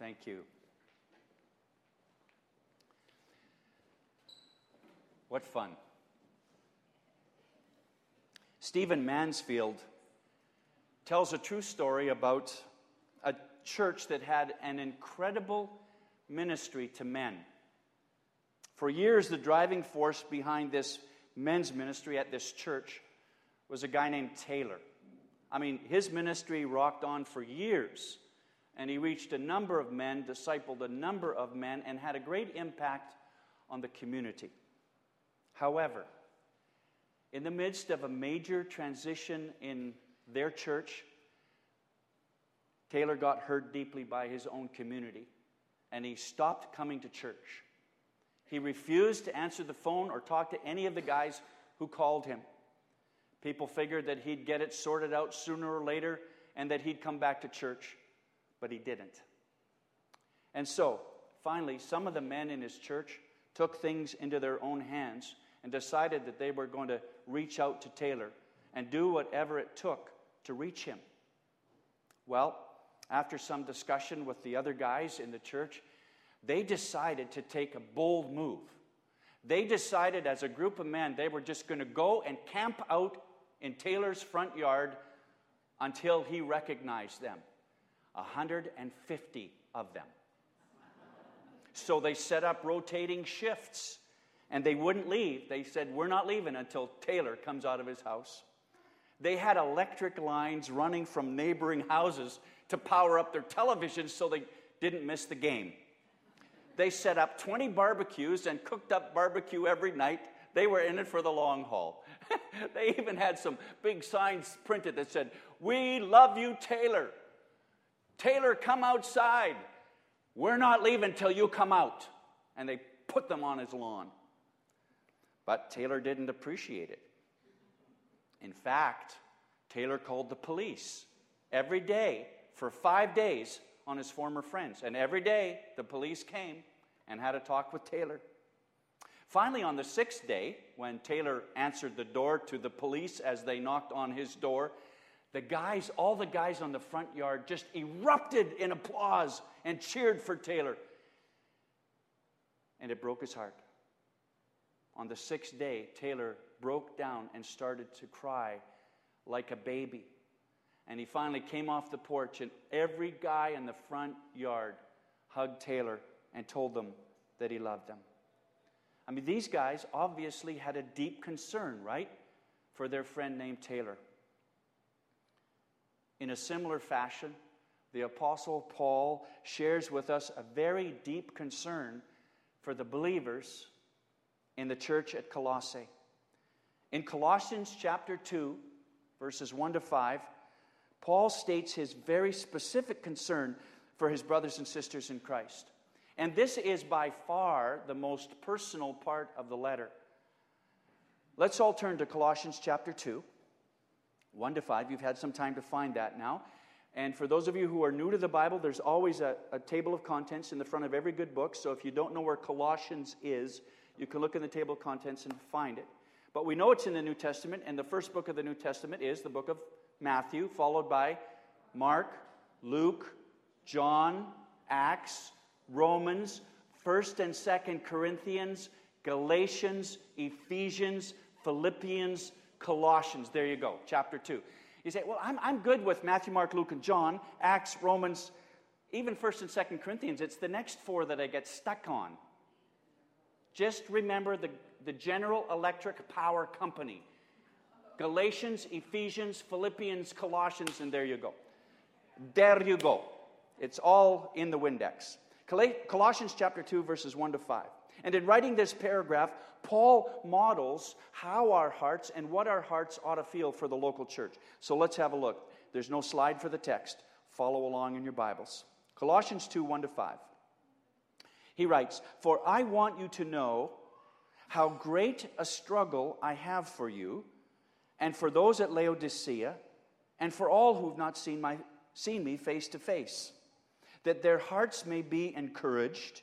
Thank you. What fun. Stephen Mansfield tells a true story about a church that had an incredible ministry to men. For years, the driving force behind this men's ministry at this church was a guy named Taylor. I mean, his ministry rocked on for years, and he reached a number of men, discipled a number of men, and had a great impact on the community. However, in the midst of a major transition in their church, Taylor got hurt deeply by his own community, and he stopped coming to church. He refused to answer the phone or talk to any of the guys who called him. People figured that he'd get it sorted out sooner or later and that he'd come back to church, but he didn't. And so, finally, some of the men in his church took things into their own hands and decided that they were going to reach out to Taylor and do whatever it took to reach him. Well, after some discussion with the other guys in the church, they decided to take a bold move. They decided as a group of men they were just going to go and camp out in Taylor's front yard until he recognized them 150 of them. So they set up rotating shifts and they wouldn't leave. They said, We're not leaving until Taylor comes out of his house. They had electric lines running from neighboring houses to power up their televisions so they didn't miss the game. They set up 20 barbecues and cooked up barbecue every night. They were in it for the long haul. they even had some big signs printed that said, We love you, Taylor. Taylor, come outside. We're not leaving till you come out. And they put them on his lawn. But Taylor didn't appreciate it. In fact, Taylor called the police every day for five days on his former friends. And every day the police came and had a talk with Taylor. Finally, on the sixth day, when Taylor answered the door to the police as they knocked on his door, the guys, all the guys on the front yard, just erupted in applause and cheered for Taylor. And it broke his heart. On the sixth day, Taylor broke down and started to cry like a baby. And he finally came off the porch, and every guy in the front yard hugged Taylor and told them that he loved them. I mean, these guys obviously had a deep concern, right, for their friend named Taylor. In a similar fashion, the Apostle Paul shares with us a very deep concern for the believers in the church at Colossae. In Colossians chapter 2, verses 1 to 5, Paul states his very specific concern for his brothers and sisters in Christ. And this is by far the most personal part of the letter. Let's all turn to Colossians chapter 2, 1 to 5. You've had some time to find that now. And for those of you who are new to the Bible, there's always a, a, table of contents in the front of every good book. So if you don't know where Colossians is, you can look in the table of contents and find it. But we know it's in the New Testament, and the first book of the New Testament is the book of Matthew, followed by Mark, Luke, John, Acts, Romans, 1st and 2nd Corinthians, Galatians, Ephesians, Philippians, Colossians. There you go, chapter 2. You say, well, I'm, I'm good with Matthew, Mark, Luke, and John, Acts, Romans, even 1st and 2nd Corinthians. It's the next four that I get stuck on. Just remember the, the General Electric Power Company. Galatians, Ephesians, Philippians, Colossians, and there you go. There you go. It's all in the Windex. Colossians chapter 2, verses 1 to 5. And in writing this paragraph, Paul models how our hearts and what our hearts ought to feel for the local church. So let's have a look. There's no slide for the text. Follow along in your Bibles. Colossians 2, 1 to 5. He writes, For I want you to know how great a struggle I have for you and for those at Laodicea, and for all who have not seen, my, seen me face to face, that their hearts may be encouraged,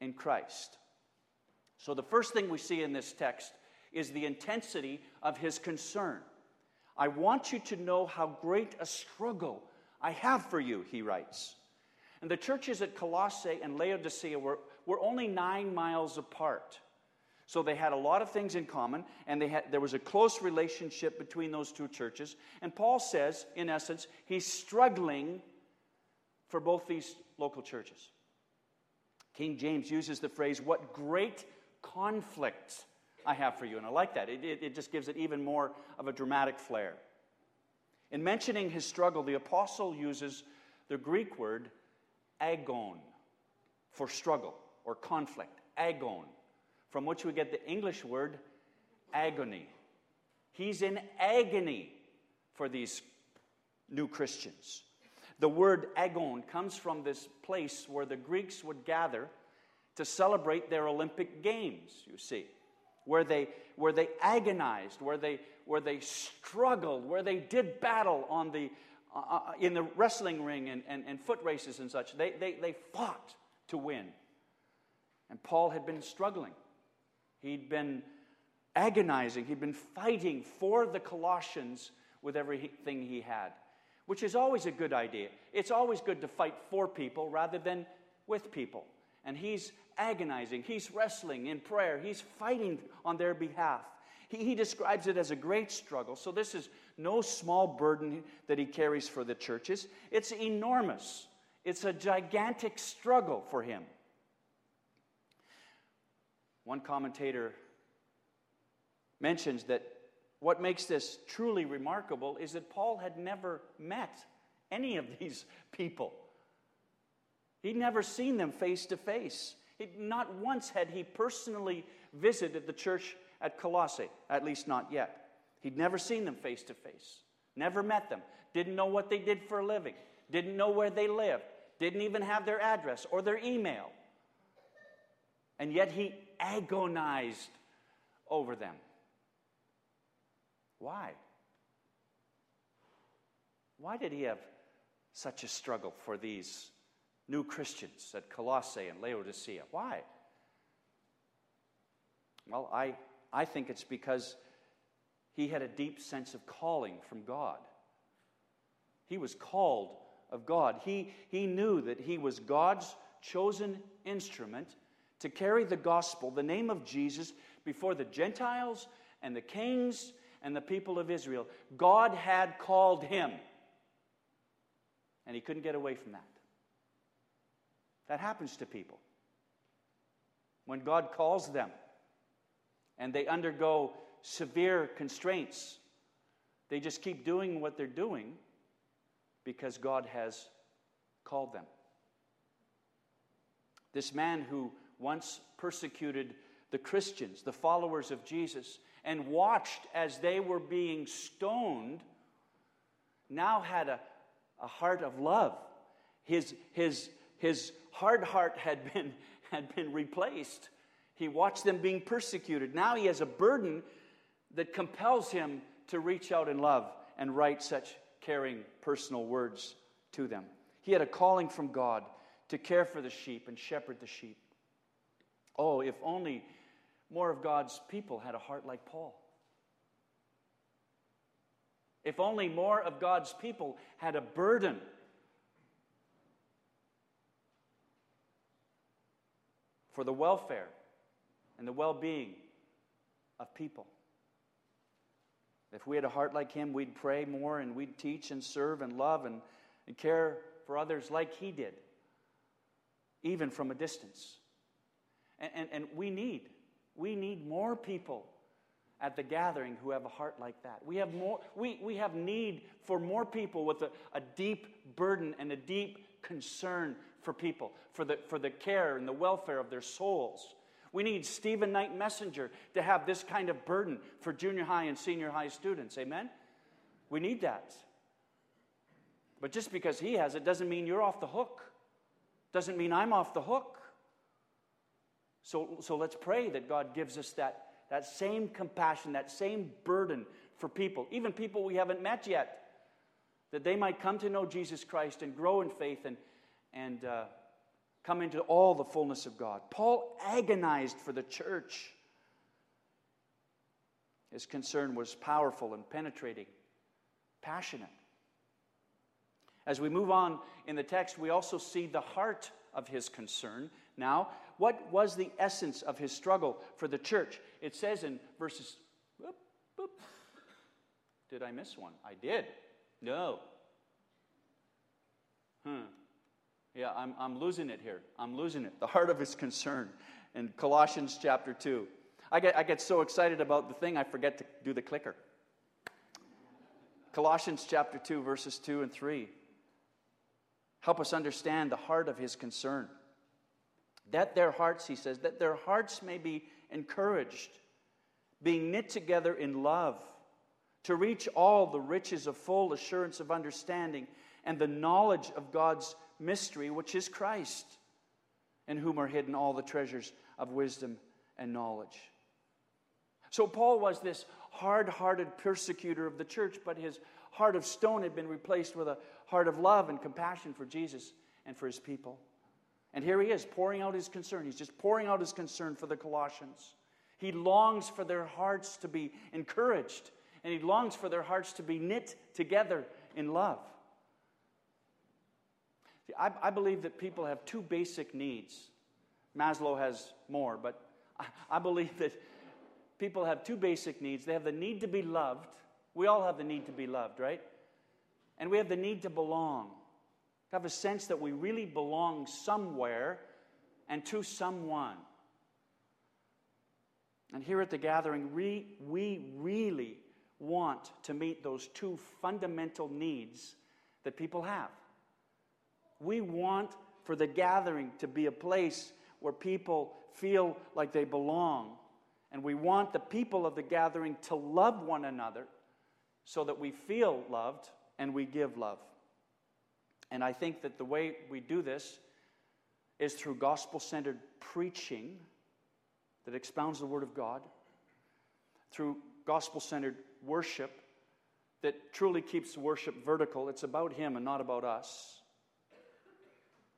in Christ. So, the first thing we see in this text is the intensity of his concern. I want you to know how great a struggle I have for you, he writes. And the churches at Colossae and Laodicea were, were only nine miles apart. So they had a lot of things in common, and they had, there was a close relationship between those two churches. And Paul says, in essence, he's struggling for both these local churches. King James uses the phrase, What great conflict I have for you. And I like that. It, it, it just gives it even more of a dramatic flair. In mentioning his struggle, the apostle uses the Greek word agon for struggle or conflict. Agon, from which we get the English word agony. He's in agony for these new Christians. The word agon comes from this place where the Greeks would gather to celebrate their Olympic Games, you see, where they, where they agonized, where they, where they struggled, where they did battle on the, uh, uh, in the wrestling ring and, and, and foot races and such. They, they, they fought to win. And Paul had been struggling. He'd been agonizing. He'd been fighting for the Colossians with everything he had, which is always a good idea. It's always good to fight for people rather than with people. And he's agonizing. He's wrestling in prayer. He's fighting on their behalf. He, he describes it as a great struggle. So, this is no small burden that he carries for the churches. It's enormous, it's a gigantic struggle for him. One commentator mentions that what makes this truly remarkable is that Paul had never met any of these people. He'd never seen them face to face. Not once had he personally visited the church at Colossae, at least not yet. He'd never seen them face to face, never met them, didn't know what they did for a living, didn't know where they lived, didn't even have their address or their email. And yet he agonized over them. Why? Why did he have such a struggle for these new Christians at Colossae and Laodicea? Why? Well, I, I think it's because he had a deep sense of calling from God. He was called of God. He, he knew that he was God's chosen instrument to carry the gospel, the name of Jesus, before the Gentiles and the kings and the people of Israel. God had called him, and he couldn't get away from that. That happens to people. When God calls them and they undergo severe constraints. They just keep doing what they're doing because God has called them. This man who once persecuted the Christians, the followers of Jesus, and watched as they were being stoned, now had a, a heart of love. His, his, his hard heart had been, had been replaced. He watched them being persecuted. Now he has a burden that compels him to reach out in love and write such caring, personal words to them. He had a calling from God to care for the sheep and shepherd the sheep. Oh, if only more of God's people had a heart like Paul. If only more of God's people had a burden for the welfare and the well being of people. If we had a heart like him, we'd pray more and we'd teach and serve and love and, and care for others like he did, even from a distance. And, and, and we need, we need more people at the gathering who have a heart like that. We have, more, we, we have need for more people with a, a deep burden and a deep concern for people, for the, for the care and the welfare of their souls. We need Stephen Knight Messenger to have this kind of burden for junior high and senior high students. Amen? We need that. But just because he has it doesn't mean you're off the hook. Doesn't mean I'm off the hook. So, so let's pray that God gives us that, that same compassion, that same burden for people, even people we haven't met yet, that they might come to know Jesus Christ and grow in faith and, and uh, come into all the fullness of God. Paul agonized for the church. His concern was powerful and penetrating, passionate. As we move on in the text, we also see the heart of his concern. Now, what was the essence of his struggle for the church? It says in verses. Whoop, whoop. Did I miss one? I did. No. Hmm. Yeah, I'm, I'm losing it here. I'm losing it. The heart of his concern in Colossians chapter 2. I get, I get so excited about the thing, I forget to do the clicker. Colossians chapter 2, verses 2 and 3. Help us understand the heart of his concern. That their hearts, he says, that their hearts may be encouraged, being knit together in love, to reach all the riches of full assurance of understanding and the knowledge of God's mystery, which is Christ, in whom are hidden all the treasures of wisdom and knowledge. So, Paul was this hard hearted persecutor of the church, but his heart of stone had been replaced with a heart of love and compassion for Jesus and for his people. And here he is pouring out his concern. He's just pouring out his concern for the Colossians. He longs for their hearts to be encouraged, and he longs for their hearts to be knit together in love. See, I, I believe that people have two basic needs. Maslow has more, but I, I believe that people have two basic needs. They have the need to be loved. We all have the need to be loved, right? And we have the need to belong. To have a sense that we really belong somewhere and to someone. And here at the gathering, we, we really want to meet those two fundamental needs that people have. We want for the gathering to be a place where people feel like they belong. And we want the people of the gathering to love one another so that we feel loved and we give love. And I think that the way we do this is through gospel centered preaching that expounds the Word of God, through gospel centered worship that truly keeps worship vertical. It's about Him and not about us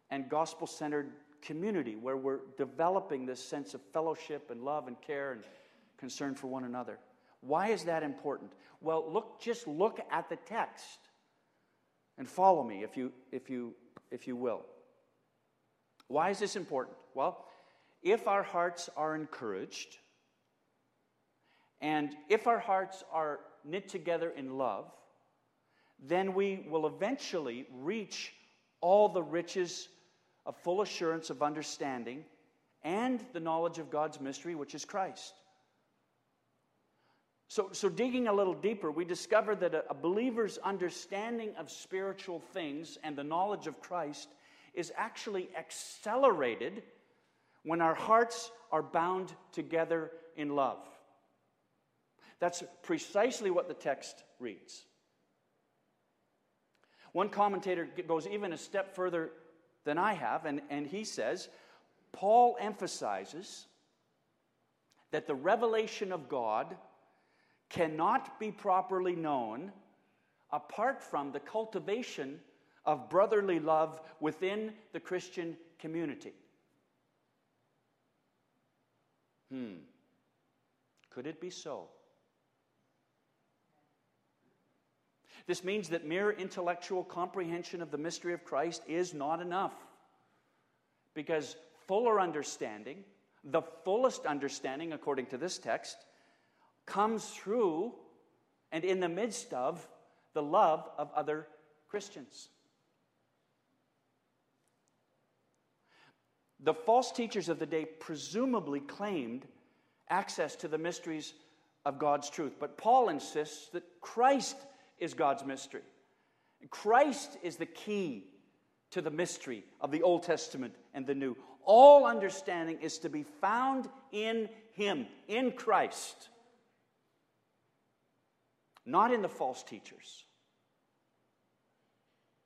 and gospel centered community where we're developing this sense of fellowship and love and care and concern for one another. Why is that important? Well, look just look at the text and follow me if you if you if you will. Why is this important? Well, if our hearts are encouraged and if our hearts are knit together in love, then we will eventually reach all the riches a full assurance of understanding and the knowledge of God's mystery, which is Christ. So, so digging a little deeper, we discover that a, a believer's understanding of spiritual things and the knowledge of Christ is actually accelerated when our hearts are bound together in love. That's precisely what the text reads. One commentator goes even a step further than I have. And, and he says, Paul emphasizes that the revelation of God cannot be properly known apart from the cultivation of brotherly love within the Christian community. Hmm. Could it be so? This means that mere intellectual comprehension of the mystery of Christ is not enough. Because fuller understanding, the fullest understanding, according to this text, comes through and in the midst of the love of other Christians. The false teachers of the day presumably claimed access to the mysteries of God's truth, but Paul insists that Christ is God's mystery. Christ is the key to the mystery of the Old Testament and the New. All understanding is to be found in Him, in Christ, not in the false teachers.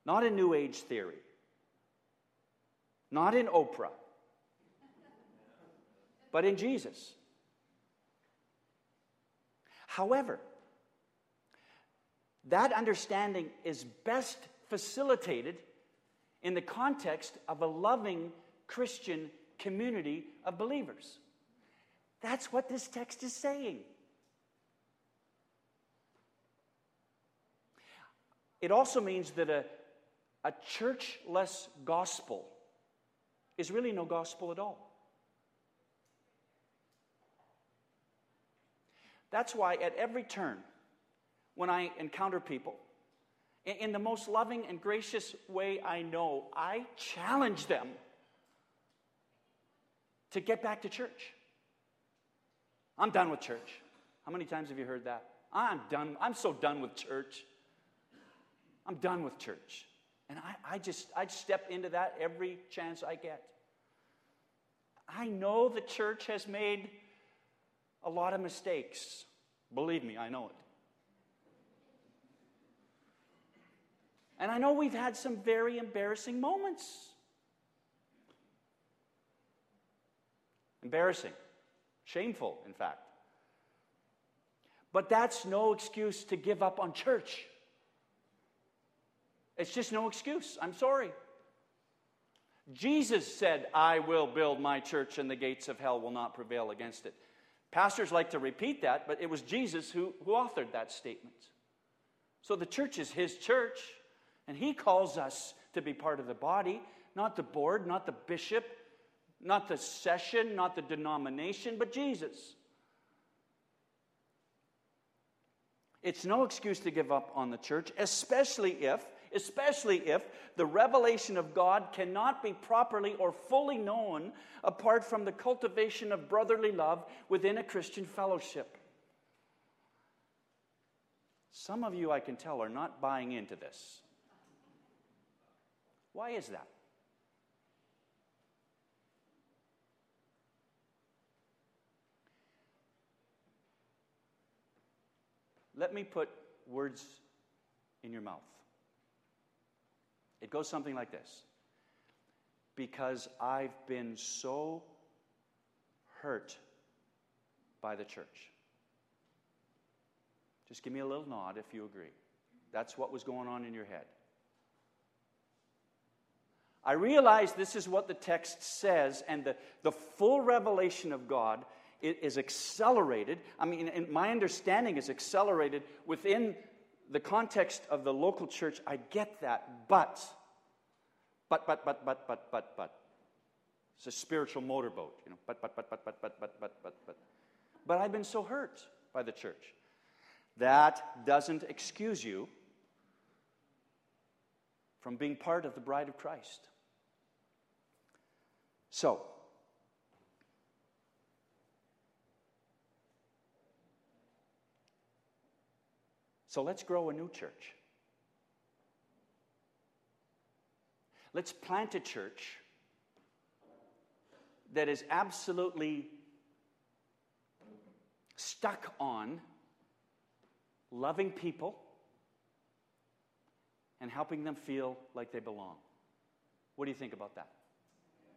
not in New Age theory, not in Oprah, but in Jesus. However, that understanding is best facilitated in the context of a loving Christian community of believers. That's what this text is saying. It also means that a, a churchless gospel is really no gospel at all. That's why at every turn, when I encounter people, in the most loving and gracious way I know, I challenge them to get back to church. I'm done with church. How many times have you heard that? I'm done. I'm so done with church. I'm done with church. And I, I just I step into that every chance I get. I know the church has made a lot of mistakes. Believe me, I know it. And I know we've had some very embarrassing moments. Embarrassing, shameful, in fact. But that's no excuse to give up on church. It's just no excuse. I'm sorry. Jesus said, I will build my church and the gates of hell will not prevail against it. Pastors like to repeat that, but it was Jesus who, who authored that statement. So the church is his church. And he calls us to be part of the body, not the board, not the bishop, not the session, not the denomination, but Jesus. It's no excuse to give up on the church, especially if, especially if the revelation of God cannot be properly or fully known apart from the cultivation of brotherly love within a Christian fellowship. Some of you, I can tell, are not buying into this. Why is that? Let me put words in your mouth. It goes something like this Because I've been so hurt by the church. Just give me a little nod if you agree. That's what was going on in your head. I realize this is what the text says, and the, the full revelation of God is accelerated. I mean, my understanding is accelerated within the context of the local church. I get that, but, but, but, but, but, but, but, but. It's a spiritual motorboat, you know, but, but, but, but, but, but, but, but, but, but. But I've been so hurt by the church. That doesn't excuse you from being part of the bride of Christ. So, so let's grow a new church. Let's plant a church that is absolutely stuck on loving people and helping them feel like they belong. What do you think about that?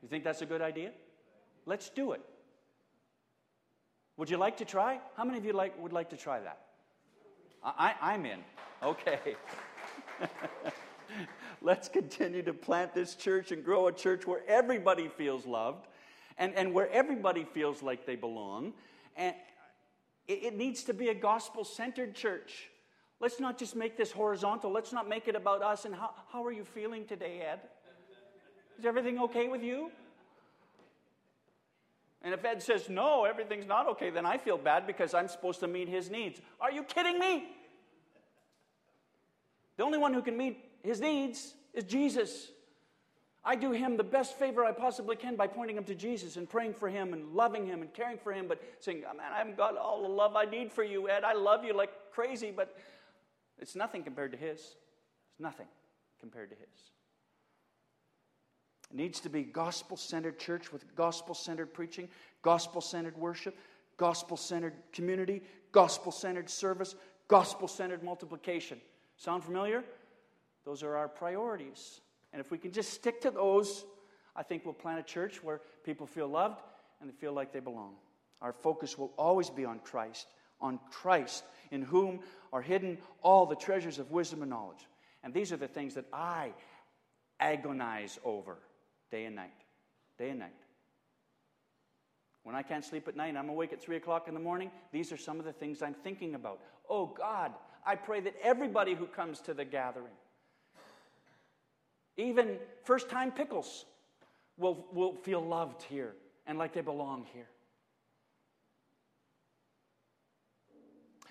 You think that's a good idea? Let's do it. Would you like to try? How many of you like, would like to try that? I, I'm in. Okay. Let's continue to plant this church and grow a church where everybody feels loved and, and where everybody feels like they belong. And it, it needs to be a gospel centered church. Let's not just make this horizontal. Let's not make it about us. And how, how are you feeling today, Ed? Is everything okay with you? And if Ed says, no, everything's not okay, then I feel bad because I'm supposed to meet his needs. Are you kidding me? The only one who can meet his needs is Jesus. I do him the best favor I possibly can by pointing him to Jesus and praying for him and loving him and caring for him, but saying, oh, man, I haven't got all the love I need for you, Ed. I love you like crazy, but it's nothing compared to his. It's nothing compared to his. It needs to be gospel centered church with gospel centered preaching, gospel centered worship, gospel centered community, gospel centered service, gospel centered multiplication. Sound familiar? Those are our priorities. And if we can just stick to those, I think we'll plant a church where people feel loved and they feel like they belong. Our focus will always be on Christ, on Christ, in whom are hidden all the treasures of wisdom and knowledge. And these are the things that I agonize over day and night. Day and night. When I can't sleep at night, I'm awake at 3 o'clock in the morning. These are some of the things I'm thinking about. Oh God, I pray that everybody who comes to the gathering, even first time pickles, will, will feel loved here and like they belong here.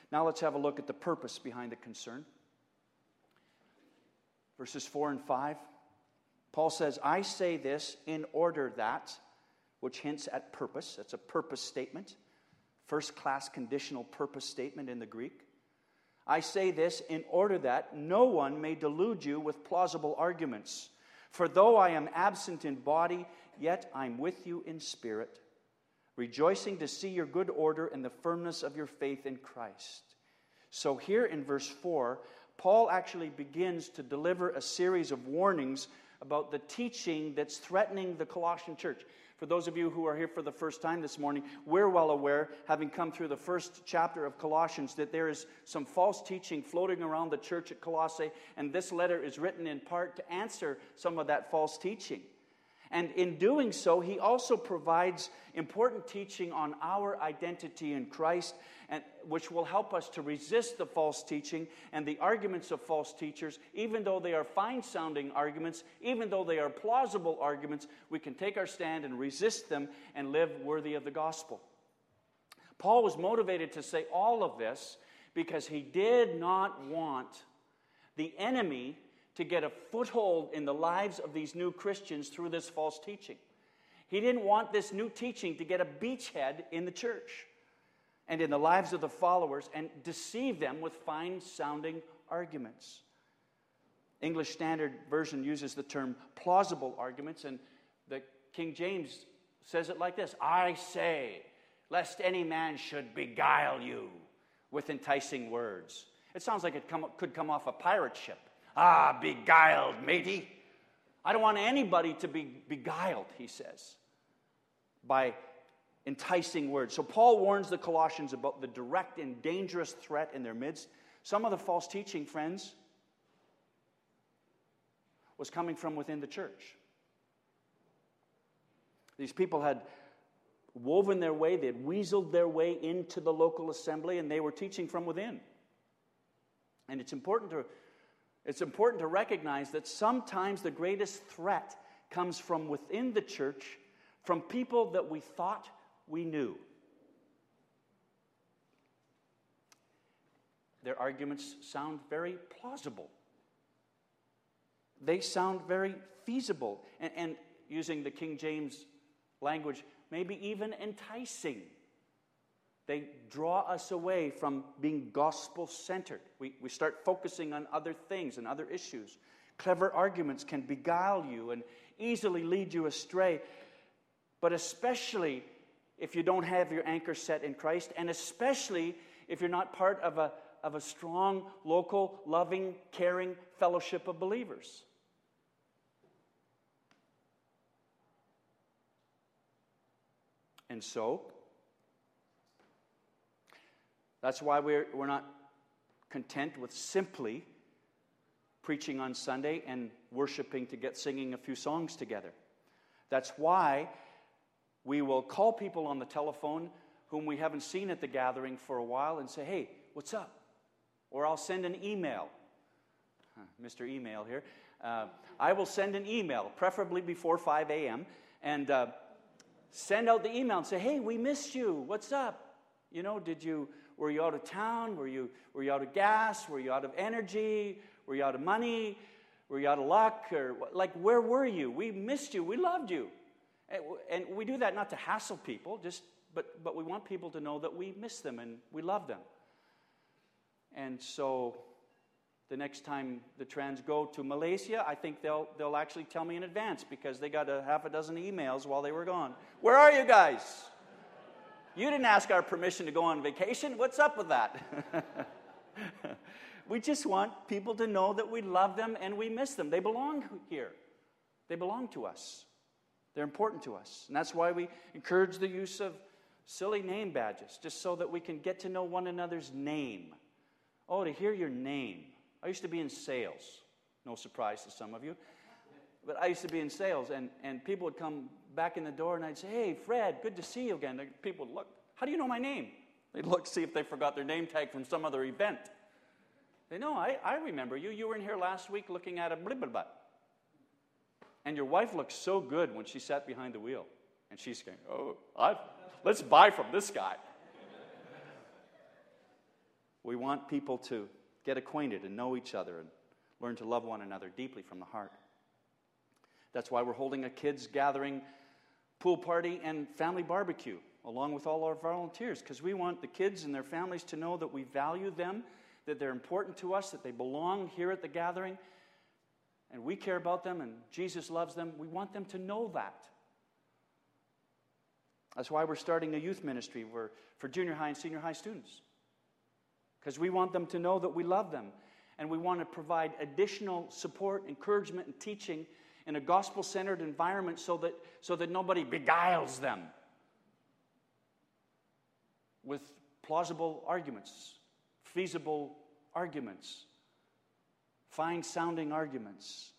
Now let's have a look at the purpose behind the concern. Verses 4 and 5. Paul says, I say this in order that, which hints at purpose. That's a purpose statement, first class conditional purpose statement in the Greek. I say this in order that no one may delude you with plausible arguments. For though I am absent in body, yet I'm with you in spirit, rejoicing to see your good order and the firmness of your faith in Christ. So, here in verse 4, Paul actually begins to deliver a series of warnings about the teaching that's threatening the Colossian church. For those of you who are here for the first time this morning, we're well aware, having come through the first chapter of Colossians, that there is some false teaching floating around the church at Colossae, and this letter is written in part to answer some of that false teaching. And in doing so, he also provides important teaching on our identity in Christ, and, which will help us to resist the false teaching and the arguments of false teachers. Even though they are fine sounding arguments, even though they are plausible arguments, we can take our stand and resist them and live worthy of the gospel. Paul was motivated to say all of this because he did not want the enemy to get a foothold in the lives of these new Christians through this false teaching. He didn't want this new teaching to get a beachhead in the church and in the lives of the followers and deceive them with fine sounding arguments. English Standard Version uses the term plausible arguments, and the King James says it like this I say, lest any man should beguile you with enticing words. It sounds like it come, could come off a pirate ship. Ah, beguiled, matey. I don't want anybody to be beguiled, he says, by enticing words. So Paul warns the Colossians about the direct and dangerous threat in their midst. Some of the false teaching, friends, was coming from within the church. These people had woven their way, they had weaseled their way into the local assembly, and they were teaching from within. And it's important to it's important to recognize that sometimes the greatest threat comes from within the church, from people that we thought we knew. Their arguments sound very plausible. They sound very feasible. And, and using the King James language, maybe even enticing. They draw us away from being gospel centered. We, we start focusing on other things and other issues. Clever arguments can beguile you and easily lead you astray, but especially if you don't have your anchor set in Christ, and especially if you're not part of a, of a strong, local, loving, caring fellowship of believers. And so, that's why we're, we're not content with simply preaching on Sunday and worshiping to get singing a few songs together. That's why we will call people on the telephone whom we haven't seen at the gathering for a while and say, hey, what's up? Or I'll send an email. Mr. Email here. Uh, I will send an email, preferably before 5 a.m., and uh, send out the email and say, hey, we missed you. What's up? You know, did you were you out of town? Were you, were you out of gas? Were you out of energy? Were you out of money? Were you out of luck? Or like, where were you? We missed you. We loved you. And we do that not to hassle people, just but but we want people to know that we miss them and we love them. And so the next time the trans go to Malaysia, I think they'll they'll actually tell me in advance because they got a half a dozen emails while they were gone. Where are you guys? You didn't ask our permission to go on vacation. What's up with that? We just want people to know that we love them and we miss them. They belong here, they belong to us. They're important to us. And that's why we encourage the use of silly name badges, just so that we can get to know one another's name. Oh, to hear your name. I used to be in sales. No surprise to some of you. But I used to be in sales, and, and people would come back in the door, and I'd say, Hey, Fred, good to see you again. The People would look, How do you know my name? They'd look, see if they forgot their name tag from some other event. They know, I, I remember you. You were in here last week looking at a blah, blah, blah. And your wife looked so good when she sat behind the wheel. And she's going, Oh, i let's buy from this guy. we want people to get acquainted and know each other and learn to love one another deeply from the heart. That's why we're holding a kids' gathering, pool party, and family barbecue, along with all our volunteers, because we want the kids and their families to know that we value them, that they're important to us, that they belong here at the gathering, and we care about them, and Jesus loves them. We want them to know that. That's why we're starting a youth ministry for junior high and senior high students. Because we want them to know that we love them. And we want to provide additional support, encouragement, and teaching in a gospel centered environment so that, so that nobody beguiles them with plausible arguments, feasible arguments, fine sounding arguments.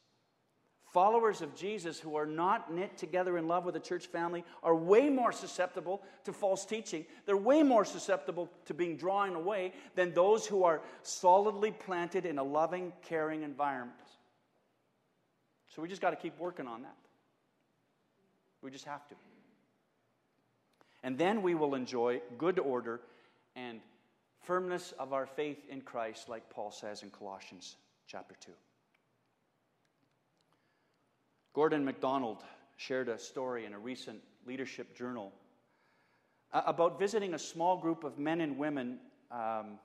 Followers of Jesus who are not knit together in love with a church family are way more susceptible to false teaching. They're way more susceptible to being drawn away than those who are solidly planted in a loving, caring environment. So we just got to keep working on that. We just have to. And then we will enjoy good order and firmness of our faith in Christ, like Paul says in Colossians chapter 2. Gordon MacDonald shared a story in a recent leadership journal about visiting a small group of men and women um,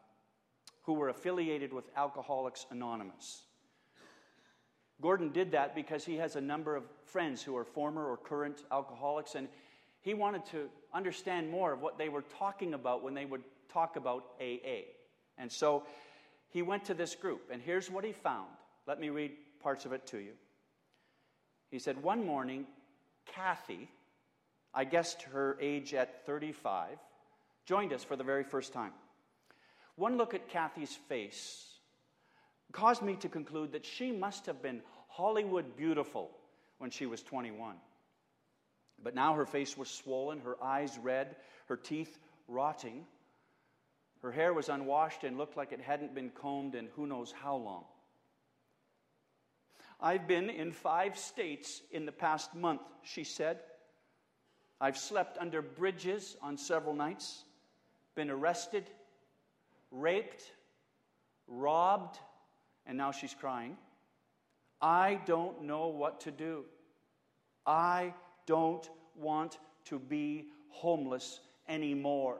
who were affiliated with Alcoholics Anonymous. Gordon did that because he has a number of friends who are former or current alcoholics, and he wanted to understand more of what they were talking about when they would talk about AA. And so he went to this group, and here's what he found. Let me read parts of it to you. He said, One morning, Kathy, I guessed her age at 35, joined us for the very first time. One look at Kathy's face caused me to conclude that she must have been Hollywood beautiful when she was 21. But now her face was swollen, her eyes red, her teeth rotting. Her hair was unwashed and looked like it hadn't been combed in who knows how long. I've been in five states in the past month, she said. I've slept under bridges on several nights, been arrested, raped, robbed, and now she's crying. I don't know what to do. I don't want to be homeless anymore.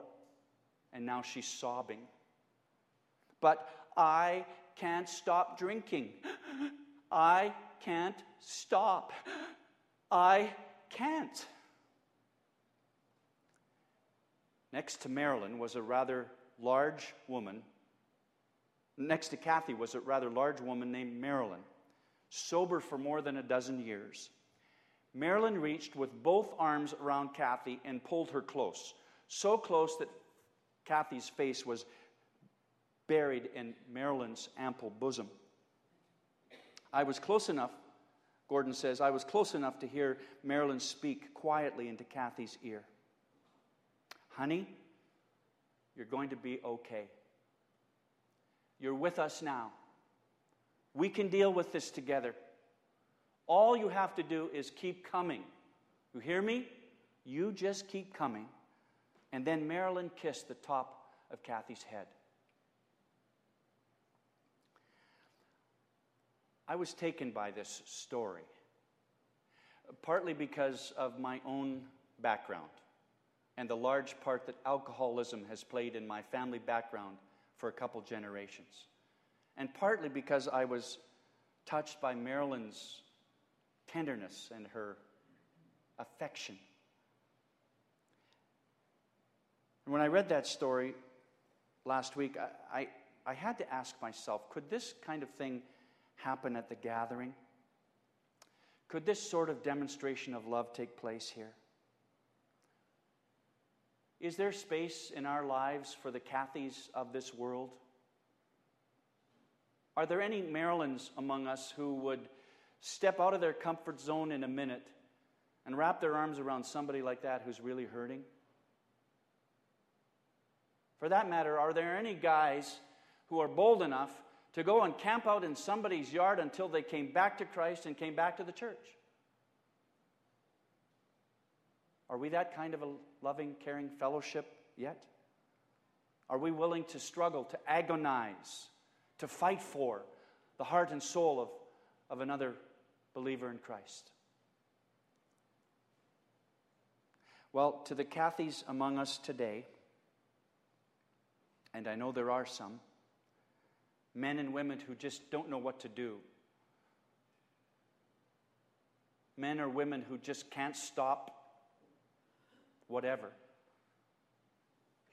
And now she's sobbing. But I can't stop drinking. I can't stop. I can't. Next to Marilyn was a rather large woman. Next to Kathy was a rather large woman named Marilyn, sober for more than a dozen years. Marilyn reached with both arms around Kathy and pulled her close, so close that Kathy's face was buried in Marilyn's ample bosom. I was close enough, Gordon says, I was close enough to hear Marilyn speak quietly into Kathy's ear. Honey, you're going to be okay. You're with us now. We can deal with this together. All you have to do is keep coming. You hear me? You just keep coming. And then Marilyn kissed the top of Kathy's head. I was taken by this story, partly because of my own background and the large part that alcoholism has played in my family background for a couple generations, and partly because I was touched by Marilyn's tenderness and her affection. And when I read that story last week, I, I, I had to ask myself could this kind of thing happen at the gathering? Could this sort of demonstration of love take place here? Is there space in our lives for the Kathys of this world? Are there any Marilyns among us who would step out of their comfort zone in a minute and wrap their arms around somebody like that who's really hurting? For that matter, are there any guys who are bold enough to go and camp out in somebody's yard until they came back to Christ and came back to the church? Are we that kind of a loving, caring fellowship yet? Are we willing to struggle, to agonize, to fight for the heart and soul of, of another believer in Christ? Well, to the Kathys among us today, and I know there are some, men and women who just don't know what to do. Men or women who just can't stop whatever.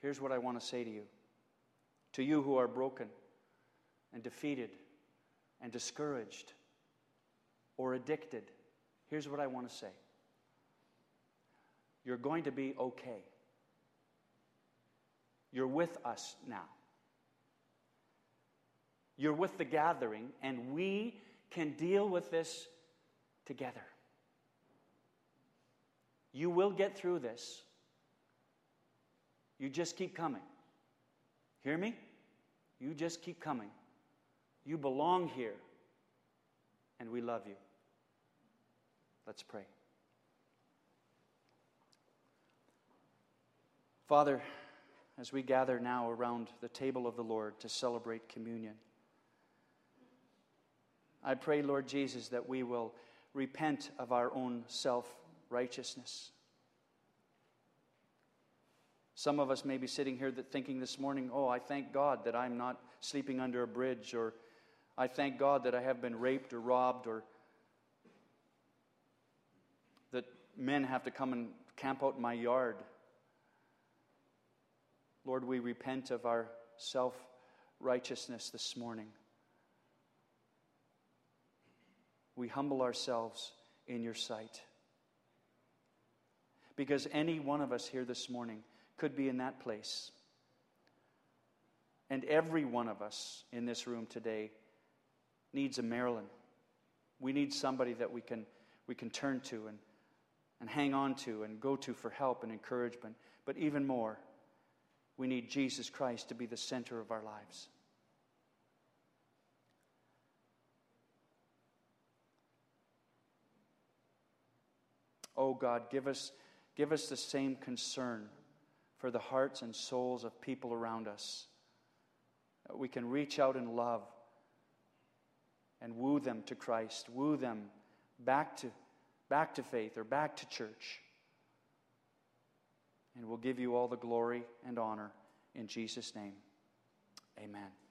Here's what I want to say to you. To you who are broken and defeated and discouraged or addicted, here's what I want to say. You're going to be okay. You're with us now. You're with the gathering, and we can deal with this together. You will get through this. You just keep coming. Hear me? You just keep coming. You belong here, and we love you. Let's pray. Father, as we gather now around the table of the Lord to celebrate communion, I pray, Lord Jesus, that we will repent of our own self righteousness. Some of us may be sitting here thinking this morning, oh, I thank God that I'm not sleeping under a bridge, or I thank God that I have been raped or robbed, or that men have to come and camp out in my yard. Lord, we repent of our self righteousness this morning. We humble ourselves in your sight. Because any one of us here this morning could be in that place. And every one of us in this room today needs a Marilyn. We need somebody that we can, we can turn to and, and hang on to and go to for help and encouragement. But even more, we need Jesus Christ to be the center of our lives. Oh God, give us, give us the same concern for the hearts and souls of people around us. That we can reach out in love and woo them to Christ, woo them back to, back to faith or back to church. And we'll give you all the glory and honor in Jesus' name. Amen.